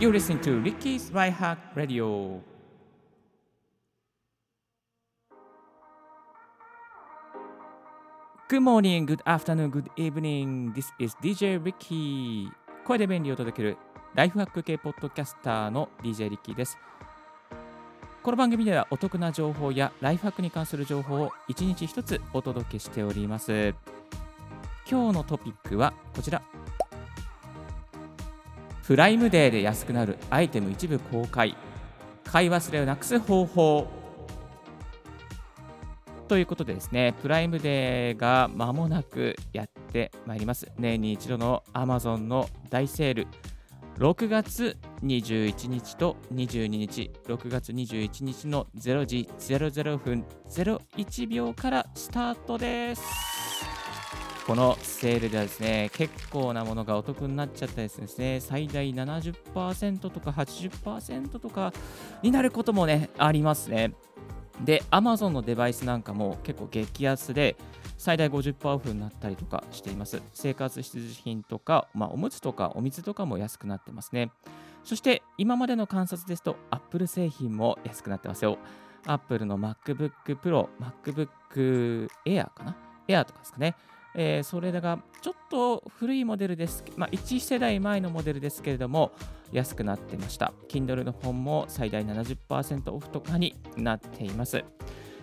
You're listening to Ricky's Right Hack Radio. Good morning, good afternoon, good evening. This is DJ Ricky. 声で便利を届けるライフハック系ポッドキャスターの DJ リッキーです。この番組ではお得な情報やライフハックに関する情報を一日一つお届けしております。今日のトピックはこちら。プライムデーで安くなるアイテム一部公開。買い忘れをなくす方法。ということでですね、プライムデーが間もなくやってまいります。年に一度の Amazon の大セール。6月21日と22日、6月21日の0時00分01秒からスタートです。このセールではですね、結構なものがお得になっちゃったりですね、最大70%とか80%とかになることもね、ありますね。で、Amazon のデバイスなんかも結構激安で、最大50%オフになったりとかしています。生活必需品とか、まあ、おむつとかお水とかも安くなってますね。そして今までの観察ですと、Apple 製品も安くなってますよ。Apple の MacBook Pro、MacBook Air かな ?Air とかですかね。えー、それがちょっと古いモデルです。まあ、1世代前のモデルですけれども、安くなってました。Kindle の本も最大70%オフとかになっています。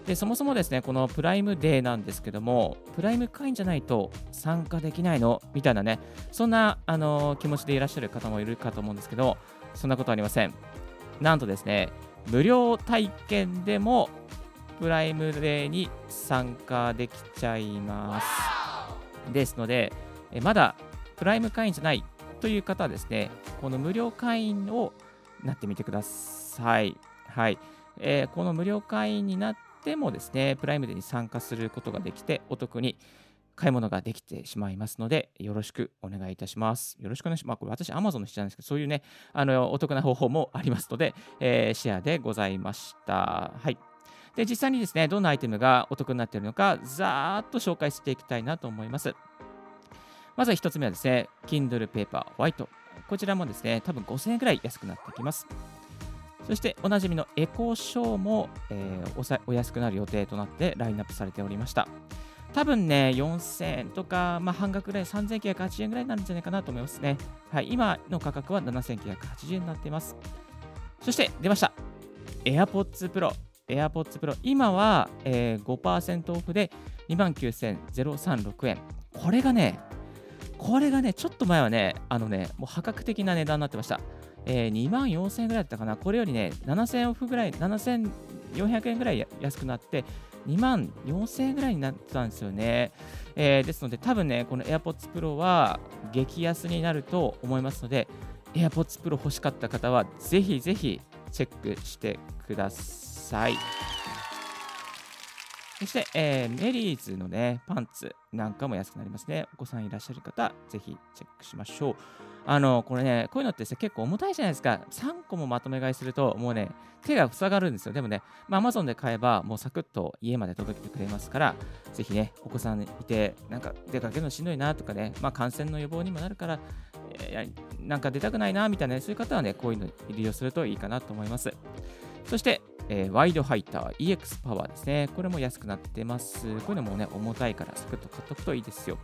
でそもそもですね、このプライムデーなんですけども、プライム会員じゃないと参加できないのみたいなね、そんなあの気持ちでいらっしゃる方もいるかと思うんですけど、そんなことありません。なんとですね、無料体験でもプライムデーに参加できちゃいます。ですので、まだプライム会員じゃないという方はですね、この無料会員をなってみてください。はい。えー、この無料会員になってもですね、プライムデーに参加することができて、お得に買い物ができてしまいますので、よろしくお願いいたします。よろしくお願いします。まあ、これ私、Amazon の人なんですけど、そういうね、あの、お得な方法もありますので、えー、シェアでございました。はい。で、実際にですね、どんなアイテムがお得になっているのか、ざーっと紹介していきたいなと思います。まずは1つ目はですね、Kindle Paper White。こちらもですね、多分5000円くらい安くなってきます。そしておなじみのエコーショーも、えー、お安くなる予定となってラインナップされておりました。多分ね、4000円とか、まあ、半額ぐらい、3980円ぐらいになるんじゃないかなと思いますね。はい、今の価格は7980円になっています。そして出ました。AirPods Pro。AirPods Pro。今は、えー、5%オフで29,036円。これがね、これがね、ちょっと前はね、あのね、もう破格的な値段になってました。えー、2万4000円ぐらいだったかな。これよりね、7000オフぐらい、7400円ぐらい安くなって、2万4000円ぐらいになってたんですよね。えー、ですので、多分ね、この AirPods Pro は激安になると思いますので、AirPods Pro 欲しかった方は、ぜひぜひチェックしてください。さいそして、えー、メリーズのね、パンツなんかも安くなりますね。お子さんいらっしゃる方、ぜひチェックしましょう。あの、これね、こういうのって結構重たいじゃないですか。3個もまとめ買いすると、もうね、手が塞がるんですよ。でもね、まあ、Amazon で買えば、もうサクッと家まで届けてくれますから、ぜひね、お子さんいて、なんか出かけるのしんどいなとかね、まあ、感染の予防にもなるから、えー、なんか出たくないなみたいな、そういう方はね、こういうの利用するといいかなと思います。そして、えー、ワイドハイター EX パワーですね。これも安くなってます。こういうのもね、重たいからサクッと買っとくといいですよ。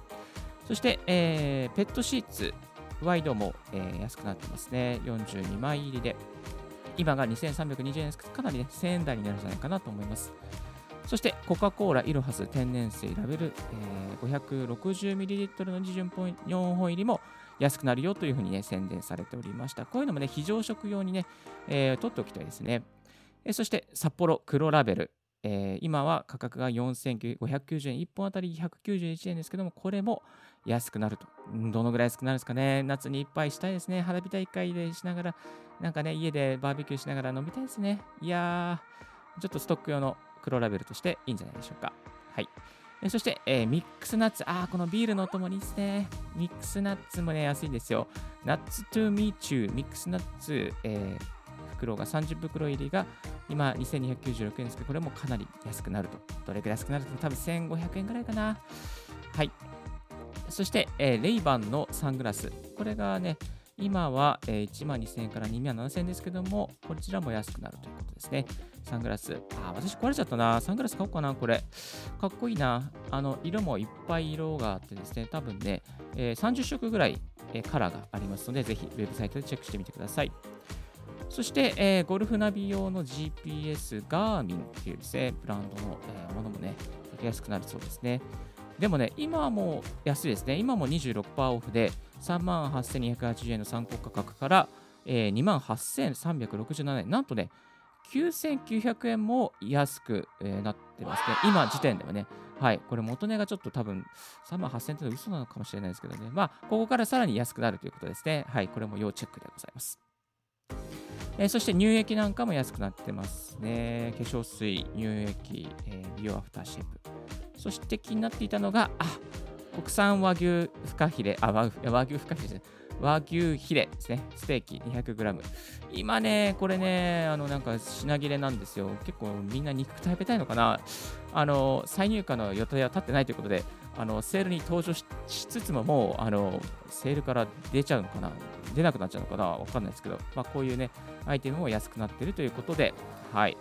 そして、えー、ペットシーツ、ワイドも、えー、安くなってますね。42枚入りで。今が2320円ですかなりね、1000円台になるんじゃないかなと思います。そして、コカ・コーライロハス天然水ラベル、えー、560ml の基準4本入りも安くなるよというふうにね、宣伝されておりました。こういうのもね、非常食用にね、えー、取っておきたいですね。え、そして、札幌黒ラベル。えー、今は価格が4590円、1本あたり191円ですけども、これも安くなると。どのぐらい安くなるんですかね。夏にいっぱいしたいですね。花火大会でしながら、なんかね、家でバーベキューしながら飲みたいですね。いやー、ちょっとストック用の黒ラベルとしていいんじゃないでしょうか。はい。そして、えー、ミックスナッツ。あー、このビールのお供にいいですね。ミックスナッツもね、安いんですよ。 Nuts to Meet You、ミックスナッツ、えー、袋が30袋入りが今2296円ですけど、これもかなり安くなると。どれくらい安くなると多分1500円ぐらいかな。はい。そして、えー、レイバンのサングラス。これがね、今は、えー、1万2000円から2万7000円ですけども、こちらも安くなるということですね。サングラス。あ、私壊れちゃったな。サングラス買おうかな、これ。かっこいいな。あの、色もいっぱい色があってですね、多分ね、えー、30色ぐらい、えー、カラーがありますので、ぜひウェブサイトでチェックしてみてください。そして、えー、ゴルフナビ用の GPS ガーミンっていうですね、ブランドの、えー、ものもね、安くなるそうですね。でもね、今はもう安いですね。今も26%オフで、3万8280円の参考価格から、えー、2万8367円。なんとね、9900円も安く、えー、なってますね。今時点ではね。はい。これ元値がちょっと多分3万8000円って嘘なのかもしれないですけどね。まあ、ここからさらに安くなるということですね。はい。これも要チェックでございます。えー、そして乳液なんかも安くなってますね。化粧水、乳液、えー、美容アフターシェイプ。そして気になっていたのが、あ国産和牛フカヒレ、あ、和牛フカヒレですね。和牛ヒレですね。ステーキ 200g。今ね、これね、あの、なんか品切れなんですよ。結構みんな肉食べたいのかな。あの、再入荷の予定は立ってないということで、あの、セールに登場しつつももう、あの、セールから出ちゃうのかな。出なくなっちゃうのかな。わかんないですけど、まあ、こういうね、アイテムも安くなってるということで、はい。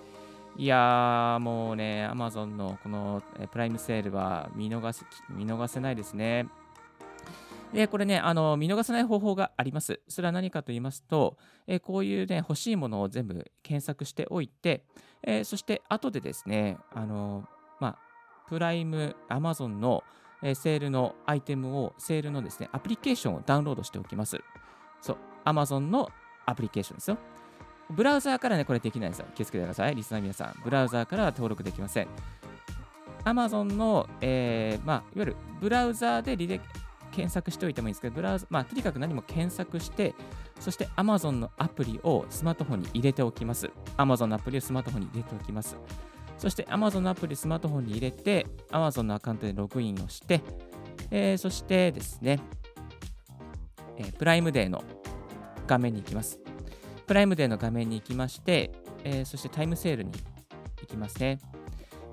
いやー、もうね、アマゾンのこのプライムセールは見逃せ見逃せないですね。で、これね、あの見逃せない方法があります。それは何かと言いますと、えこういうね、欲しいものを全部検索しておいて、えそして後でですね、あのまあ、プライム、アマゾンの、えセールのアイテムを、セールのですね、アプリケーションをダウンロードしておきます。そう、アマゾンのアプリケーションですよ。ブラウザーからね、これできないですよ。気をつけてください。リスナー皆さん。ブラウザーからは登録できません。Amazon の、えー、まあ、いわゆるブラウザーで履歴検索しておいてもいいんですけど、ブラウザ、まあ、とにかく何も検索して、そして Amazon のアプリをスマートフォンに入れておきます。Amazon のアプリをスマートフォンに入れておきます。そして Amazon のアプリスマートフォンに入れて、Amazon のアカウントでログインをして、えー、そしてですね、えー、プライムデーの画面に行きます。プライムデーの画面に行きまして、えー、そしてタイムセールに行きますね。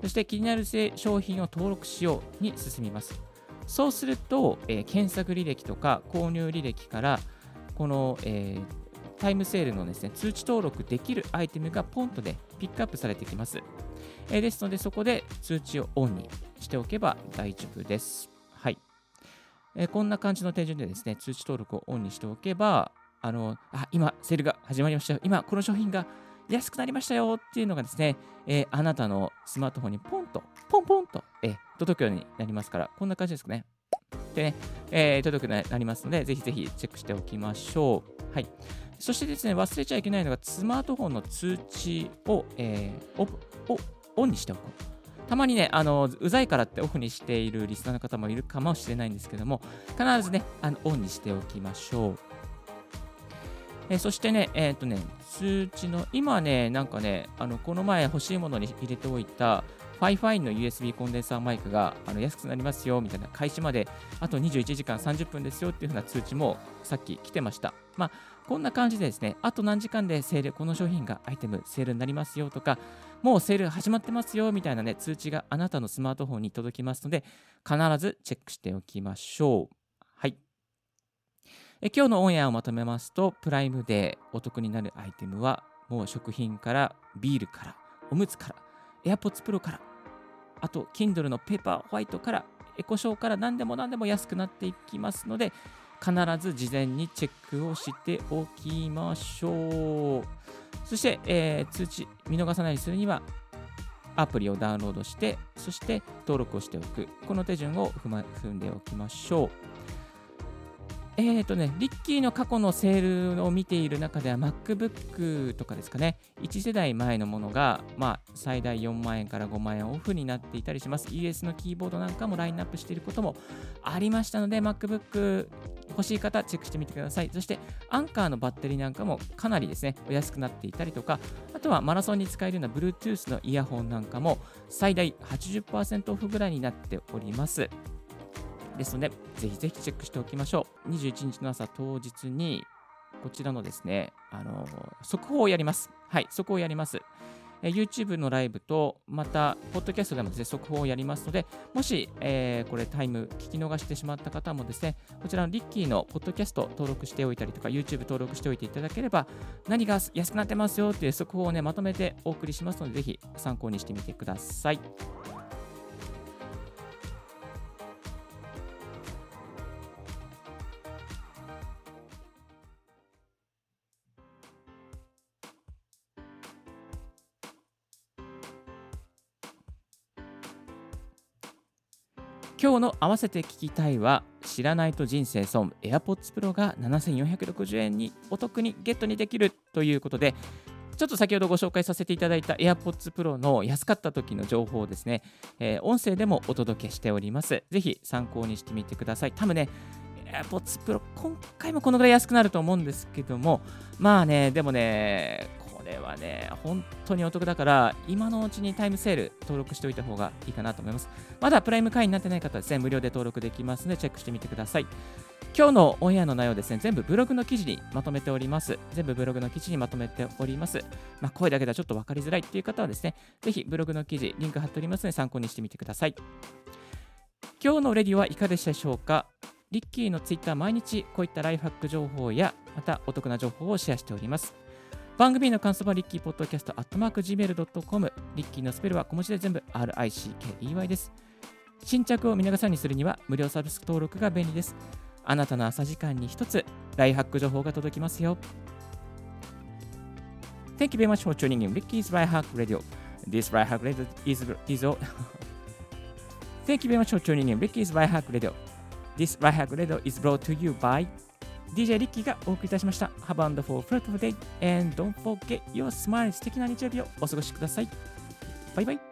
そして気になる商品を登録しように進みます。そうすると、えー、検索履歴とか購入履歴から、この、えー、タイムセールのですね、通知登録できるアイテムがポンとでピックアップされてきます。えー、ですので、そこで通知をオンにしておけば大丈夫です。えー、こんな感じの手順でですね、通知登録をオンにしておけば、あの、あ、今、セールが始まりましたよ。今、この商品が安くなりましたよっていうのがですね、えー、あなたのスマートフォンにポンと、ポンポンと、えー、届くようになりますから、こんな感じですかね。でね、えー、届くようになりますので、ぜひぜひチェックしておきましょう。はい。そしてですね、忘れちゃいけないのが、スマートフォンの通知を、えー、オオンにしておく。たまにね、あの、うざいからってオフにしているリスナーの方もいるかもしれないんですけども、必ずね、あのオンにしておきましょう。えそしてね、えっ、ー、とね、通知の、今ね、なんかね、あのこの前欲しいものに入れておいた、 FIFINE の USB コンデンサーマイクがあの安くなりますよみたいな、開始まであと21時間30分ですよっていう風な通知もさっき来てました。まあ、こんな感じでですね、あと何時間でセール、この商品がアイテムセールになりますよとか、もうセール始まってますよみたいなね、通知があなたのスマートフォンに届きますので、必ずチェックしておきましょう。はいえ今日のオンエアをまとめますと、プライムでお得になるアイテムは、もう食品からビールから、おむつから、AirPods Pro から、あと、Kindle のペーパーホワイトから、エコショーから何でも何でも安くなっていきますので、必ず事前にチェックをしておきましょう。そして、えー、通知見逃さないようにするには、アプリをダウンロードして、そして登録をしておく。この手順を踏,、ま、踏んでおきましょう。えっ、ー、とね、リッキーの過去のセールを見ている中では MacBook とかですかね、1世代前のものが、まあ、最大4万円から5万円オフになっていたりします。ES のキーボードなんかもラインナップしていることもありましたので、MacBook 欲しい方、チェックしてみてください。そして、アンカーのバッテリーなんかもかなりですね、お安くなっていたりとか、あとはマラソンに使えるような Bluetooth のイヤホンなんかも最大80%オフぐらいになっております。ですので、ぜひぜひチェックしておきましょう。21日の朝当日に、こちらのですね、あの速報をやります。はい、速報をやります。えー YouTube のライブと、また、ポッドキャストでもですね、速報をやりますので、もし、えーこれタイム聞き逃してしまった方もですね、こちらのリッキーのポッドキャスト登録しておいたりとか、YouTube 登録しておいていただければ、何が安くなってますよっていう速報をね、まとめてお送りしますので、ぜひ参考にしてみてください。今日の合わせて聞きたいは知らないと人生損 AirPods Pro が7460円にお得にゲットにできるということでちょっと先ほどご紹介させていただいた AirPods Pro の安かった時の情報をですね、えー音声でもお届けしております。ぜひ参考にしてみてください。多分ね、AirPods Pro 今回もこのぐらい安くなると思うんですけども、まあね、でもね、れはね、本当にお得だから、今のうちにタイムセール登録しておいた方がいいかなと思います。まだプライム会員になってない方はですね、無料で登録できますので、チェックしてみてください。今日のオンエアの内容ですね、全部ブログの記事にまとめております。全部ブログの記事にまとめております。まあ、声だけではちょっと分かりづらいっていう方はですね、ぜひブログの記事、リンク貼っておりますので、参考にしてみてください。今日のレディはいかがでしたでしょうか？リッキーのツイッター毎日こういったライフハック情報やまたお得な情報をシェアしております。番組の感想はリッキーポッドキャストアットマーク Gmail.com リッキーのスペルは小文字で全部 RICKEY です。新着を見逃さずにするには無料サービス登録が便利です。あなたの朝時間に一つライハック情報が届きますよ。Thank you very much for tuning in Ricky's Right Hack Radio. This Right Hack Radio is, is all Thank you very much for tuning in Ricky's Right Hack Radio. This Right Hack Radio is brought to you by DJ リッキーがお送りいたしました。Have a wonderful fruitful day and don't forget your smile 素敵な日曜日をお過ごしください。バイバイ。